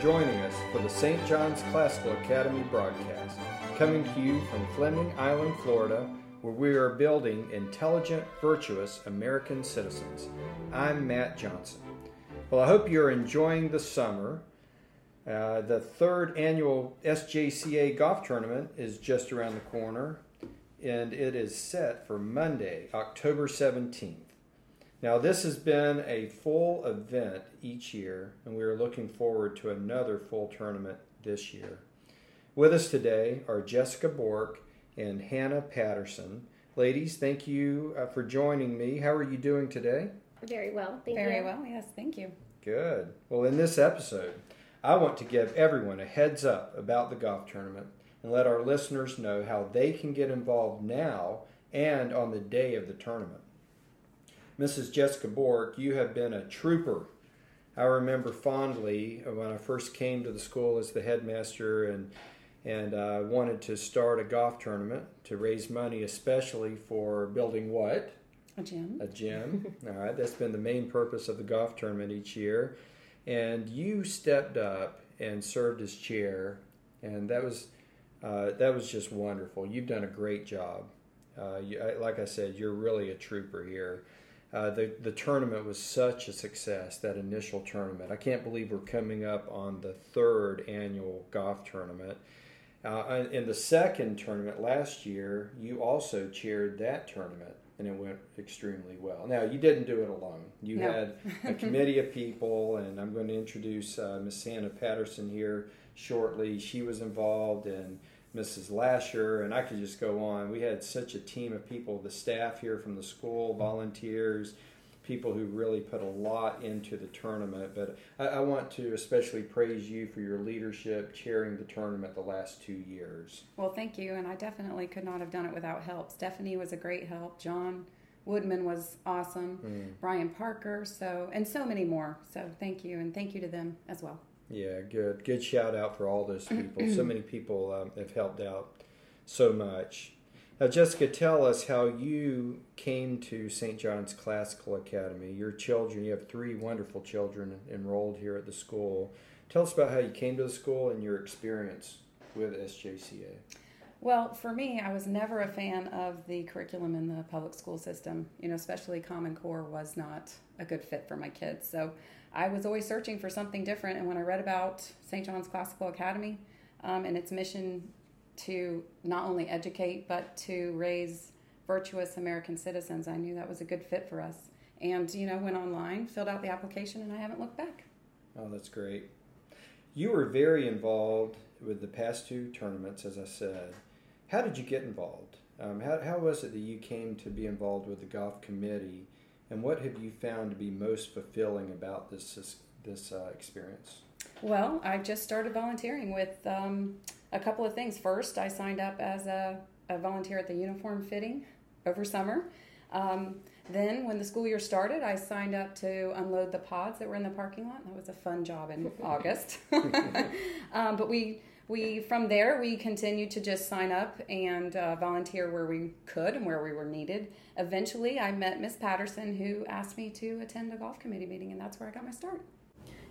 joining us for the St. John's Classical Academy broadcast, coming to you from Fleming Island, Florida, where we are building intelligent, virtuous American citizens. I'm Matt Johnson. Well, I hope you're enjoying the summer. Uh, the third annual SJCA golf tournament is just around the corner, and it is set for Monday, October 17th. Now, this has been a full event each year, and we are looking forward to another full tournament this year. With us today are Jessica Bork and Hannah Patterson. Ladies, thank you uh, for joining me. How are you doing today? Very well, thank Very you. well, yes, thank you. Good. Well, in this episode, I want to give everyone a heads up about the golf tournament and let our listeners know how they can get involved now and on the day of the tournament. Mrs. Jessica Bork, you have been a trooper. I remember fondly when I first came to the school as the headmaster and and uh, wanted to start a golf tournament to raise money, especially for building what A gym. a gym. All right, that's been the main purpose of the golf tournament each year. And you stepped up and served as chair, and that was uh, that was just wonderful. You've done a great job. Uh, you, I- like I said, you're really a trooper here. Uh, the the tournament was such a success. That initial tournament, I can't believe we're coming up on the third annual golf tournament. Uh, in the second tournament last year, you also chaired that tournament, and it went extremely well. Now, you didn't do it alone. You No. had a committee of people, and I'm going to introduce uh, Miss Hannah Patterson here shortly. She was involved, and Mrs. Lasher, and I could just go on. We had such a team of people, the staff here from the school, volunteers, people who really put a lot into the tournament. But I, I want to especially praise you for your leadership chairing the tournament the last two years. Well, thank you, and I definitely could not have done it without help. Stephanie was a great help. John Woodman was awesome. Mm. Brian Parker, so and so many more. So thank you, and thank you to them as well. Yeah, good. Good shout out for all those people. so many people um, have helped out so much. Now, Jessica, tell us how you came to St. John's Classical Academy. Your children, you have three wonderful children enrolled here at the school. Tell us about how you came to the school and your experience with SJCA. Well, for me, I was never a fan of the curriculum in the public school system. You know, especially Common Core was not a good fit for my kids. So I was always searching for something different. And when I read about St. John's Classical Academy um, and its mission to not only educate but to raise virtuous American citizens, I knew that was a good fit for us. And you know, went online, filled out the application, and I haven't looked back. Oh, that's great. You were very involved with the past two tournaments, as I said. How did you get involved? Um, how, how was it that you came to be involved with the golf committee, and what have you found to be most fulfilling about this this, this uh, experience? Well, I just started volunteering with um, a couple of things. First, I signed up as a, a volunteer at the uniform fitting over summer. Um, then, when the school year started, I signed up to unload the pods that were in the parking lot. That was a fun job in August. um, but we we from there we continued to just sign up and uh, volunteer where we could and where we were needed. Eventually, I met Miss Patterson, who asked me to attend a golf committee meeting, and that's where I got my start.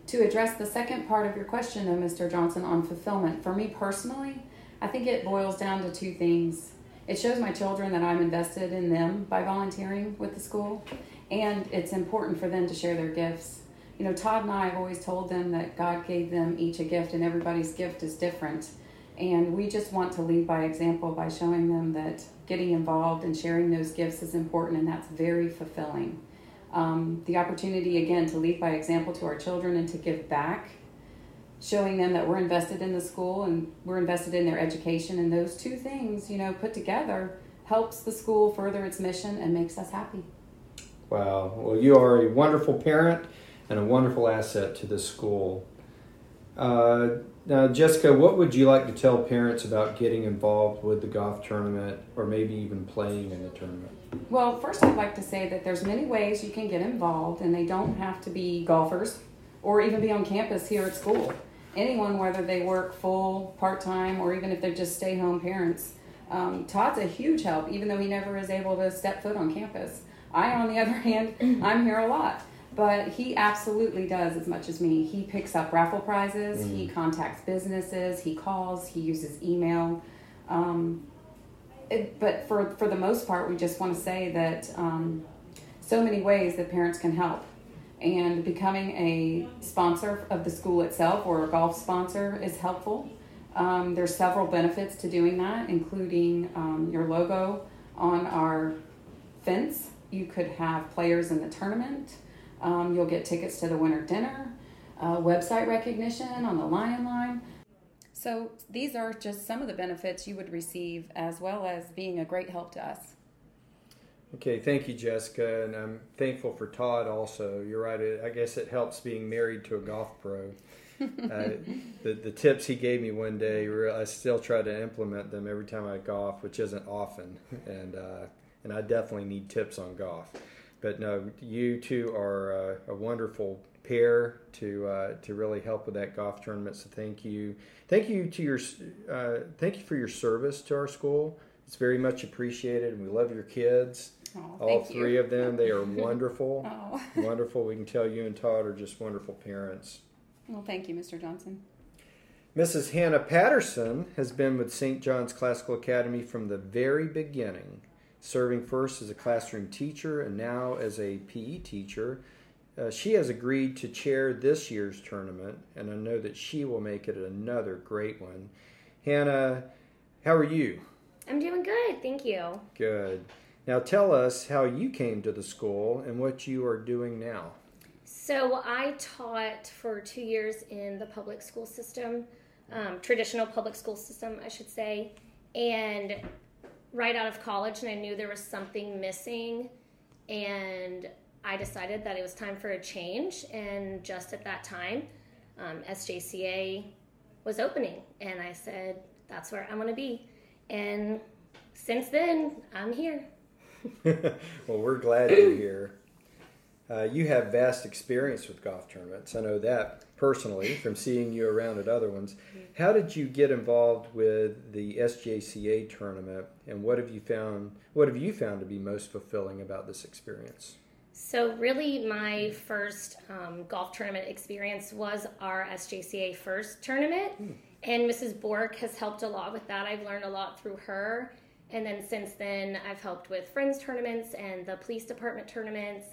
To address the second part of your question, though, Mr. Johnson, on fulfillment, for me personally, I think it boils down to two things. It shows my children that I'm invested in them by volunteering with the school, and it's important for them to share their gifts. You know, Todd and I have always told them that God gave them each a gift, and everybody's gift is different. And we just want to lead by example by showing them that getting involved and sharing those gifts is important, and that's very fulfilling um, the opportunity again to lead by example to our children and to give back showing them that we're invested in the school and we're invested in their education and those two things you know put together helps the school further its mission and makes us happy Wow. Well, you are a wonderful parent and a wonderful asset to this school. Uh, now, Jessica, what would you like to tell parents about getting involved with the golf tournament or maybe even playing in the tournament? well first i'd like to say that there's many ways you can get involved and they don't have to be golfers or even be on campus here at school anyone whether they work full part-time or even if they're just stay-home parents um, todd's a huge help even though he never is able to step foot on campus i on the other hand i'm here a lot but he absolutely does as much as me. He picks up raffle prizes, mm. he contacts businesses, he calls, he uses email. Um, it, but for, for the most part, we just want to say that um, so many ways that parents can help. And becoming a sponsor of the school itself or a golf sponsor is helpful. Um, there's several benefits to doing that, including um, your logo on our fence. You could have players in the tournament. Um, you'll get tickets to the winter dinner, uh, website recognition on the Lion Line. So these are just some of the benefits you would receive, as well as being a great help to us. Okay, thank you, Jessica, and I'm thankful for Todd. Also, you're right. I guess it helps being married to a golf pro. uh, the the tips he gave me one day, I still try to implement them every time I golf, which isn't often, and uh, and I definitely need tips on golf. But no, you two are a wonderful pair to uh, to really help with that golf tournament. So thank you, thank you to your uh, thank you for your service to our school. It's very much appreciated, and we love your kids. Oh, All three you. of them, they are wonderful, oh. wonderful. We can tell you and Todd are just wonderful parents. Well, thank you, Mr. Johnson. Mrs. Hannah Patterson has been with St. John's Classical Academy from the very beginning, serving first as a classroom teacher and now as a PE teacher. Uh, she has agreed to chair this year's tournament, and I know that she will make it another great one. Hannah, how are you? I'm doing good, thank you. Good. Now tell us how you came to the school and what you are doing now. So I taught for two years in the public school system, um, traditional public school system, I should say, and right out of college, and I knew there was something missing, and I decided that it was time for a change. And just at that time, um, SJCA was opening, and I said, "That's where I'm going to be." And since then, I'm here. well, we're glad you're here. Uh, you have vast experience with golf tournaments. I know that personally from seeing you around at other ones. How did you get involved with the SJCA tournament, and what have you found? What have you found to be most fulfilling about this experience? So, really, my first um, golf tournament experience was our SJCA first tournament, hmm. and Mrs. Bork has helped a lot with that. I've learned a lot through her. And then since then, I've helped with friends tournaments and the police department tournaments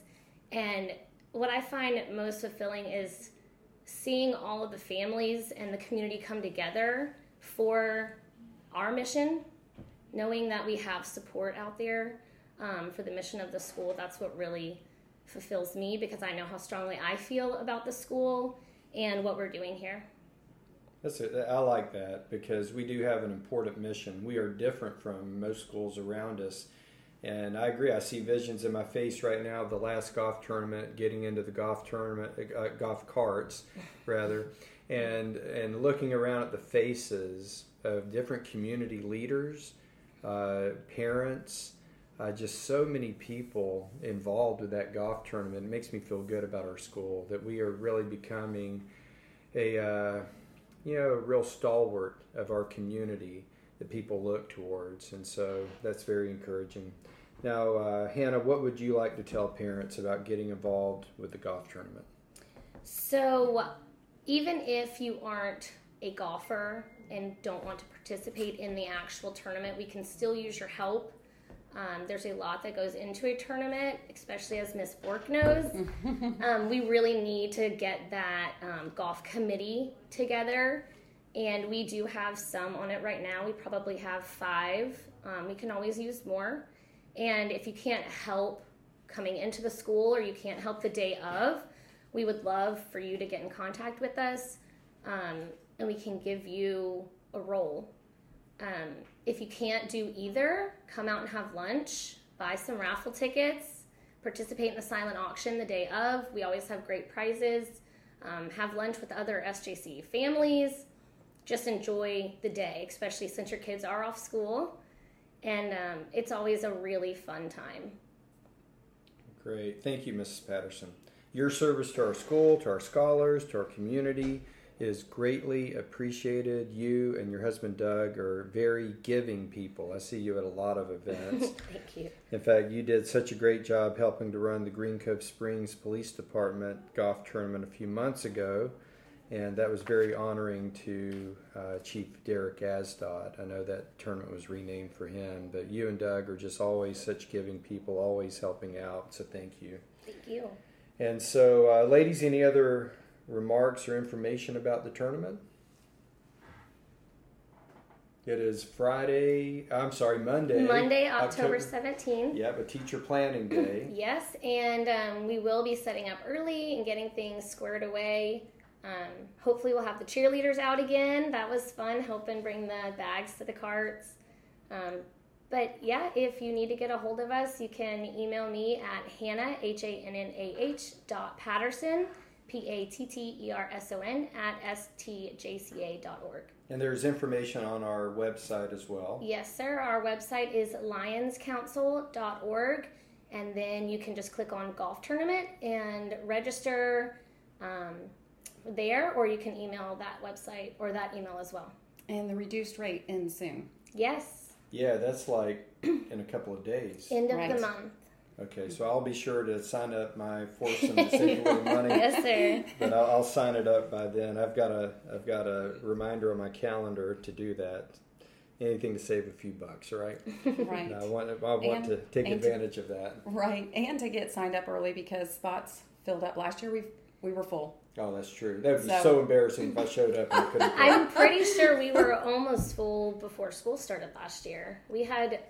and what I find most fulfilling is seeing all of the families and the community come together for our mission, knowing that we have support out there um, for the mission of the school. That's what really fulfills me because I know how strongly I feel about the school and what we're doing here. That's a, I like that because we do have an important mission. We are different from most schools around us and I agree. I see visions in my face right now of the last golf tournament, getting into the golf tournament, uh, golf carts, rather, and and looking around at the faces of different community leaders, uh, parents, uh, just so many people involved with that golf tournament. It makes me feel good about our school that we are really becoming a uh, you know a real stalwart of our community that people look towards, and so that's very encouraging. Now, uh, Hannah, what would you like to tell parents about getting involved with the golf tournament? So, even if you aren't a golfer and don't want to participate in the actual tournament, we can still use your help. Um, there's a lot that goes into a tournament, especially as Miss Bork knows. um, we really need to get that um, golf committee together, and we do have some on it right now. We probably have five. Um, we can always use more. And if you can't help coming into the school or you can't help the day of, we would love for you to get in contact with us um, and we can give you a role. Um, if you can't do either, come out and have lunch, buy some raffle tickets, participate in the silent auction the day of. We always have great prizes. Um, have lunch with other SJC families. Just enjoy the day, especially since your kids are off school and um, it's always a really fun time. Great. Thank you, Mrs. Patterson. Your service to our school, to our scholars, to our community is greatly appreciated. You and your husband Doug are very giving people. I see you at a lot of events. Thank you. In fact, you did such a great job helping to run the Green Cove Springs Police Department golf tournament a few months ago, and that was very honoring to uh, Chief Derek Asdod. I know that tournament was renamed for him, but you and Doug are just always such giving people, always helping out. So thank you. Thank you. And so, uh, ladies, any other remarks or information about the tournament? It is Friday. I'm sorry, Monday. Monday, October 17th. Yeah, but teacher planning day. Yes, and um, we will be setting up early and getting things squared away. Um, hopefully, we'll have the cheerleaders out again. That was fun, helping bring the bags to the carts. Um, but yeah, if you need to get a hold of us, you can email me at Hannah, H A N N A H, dot Patterson, P A T T E R S O N, at stjca.org. And there's information on our website as well. Yes, sir. Our website is lionscouncil.org, and then you can just click on golf tournament and register um, there, or you can email that website or that email as well. And the reduced rate ends soon. Yes, Yeah, that's like in a couple of days. end of Right. the month. Okay, so I'll be sure to sign up my foursome to save a little money. Yes, sir. But I'll, I'll sign it up by then. I've got a I've got a reminder on my calendar to do that. Anything to save a few bucks, right? Right. And I want I want And- to take and to- advantage of that. Right. And to get signed up early because spots filled up. Last year we we were full. Oh, that's true. That would be So- so embarrassing if I showed up and I couldn't. I'm pretty sure we were almost full before school started last year. We had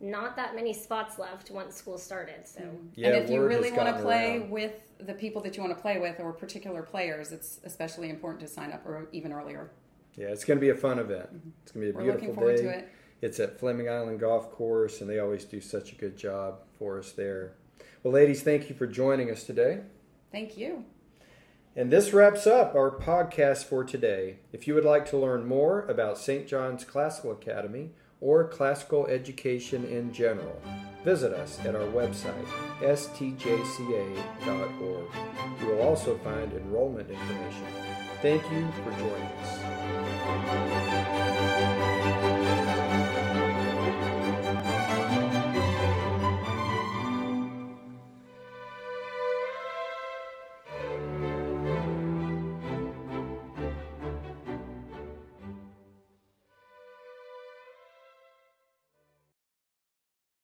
not that many spots left once school started, so. Mm-hmm. Yeah, and if you really want to play around. with the people that you want to play with or particular players, it's especially important to sign up or even earlier. Yeah, it's going to be a fun event. Mm-hmm. It's going to be a We're beautiful looking forward day. to it. It's at Fleming Island Golf Course, and they always do such a good job for us there. Well, ladies, thank you for joining us today. Thank you. And this wraps up our podcast for today. If you would like to learn more about St. John's Classical Academy or classical education in general, visit us at our website, stjca.org. You will also find enrollment information. Thank you for joining us.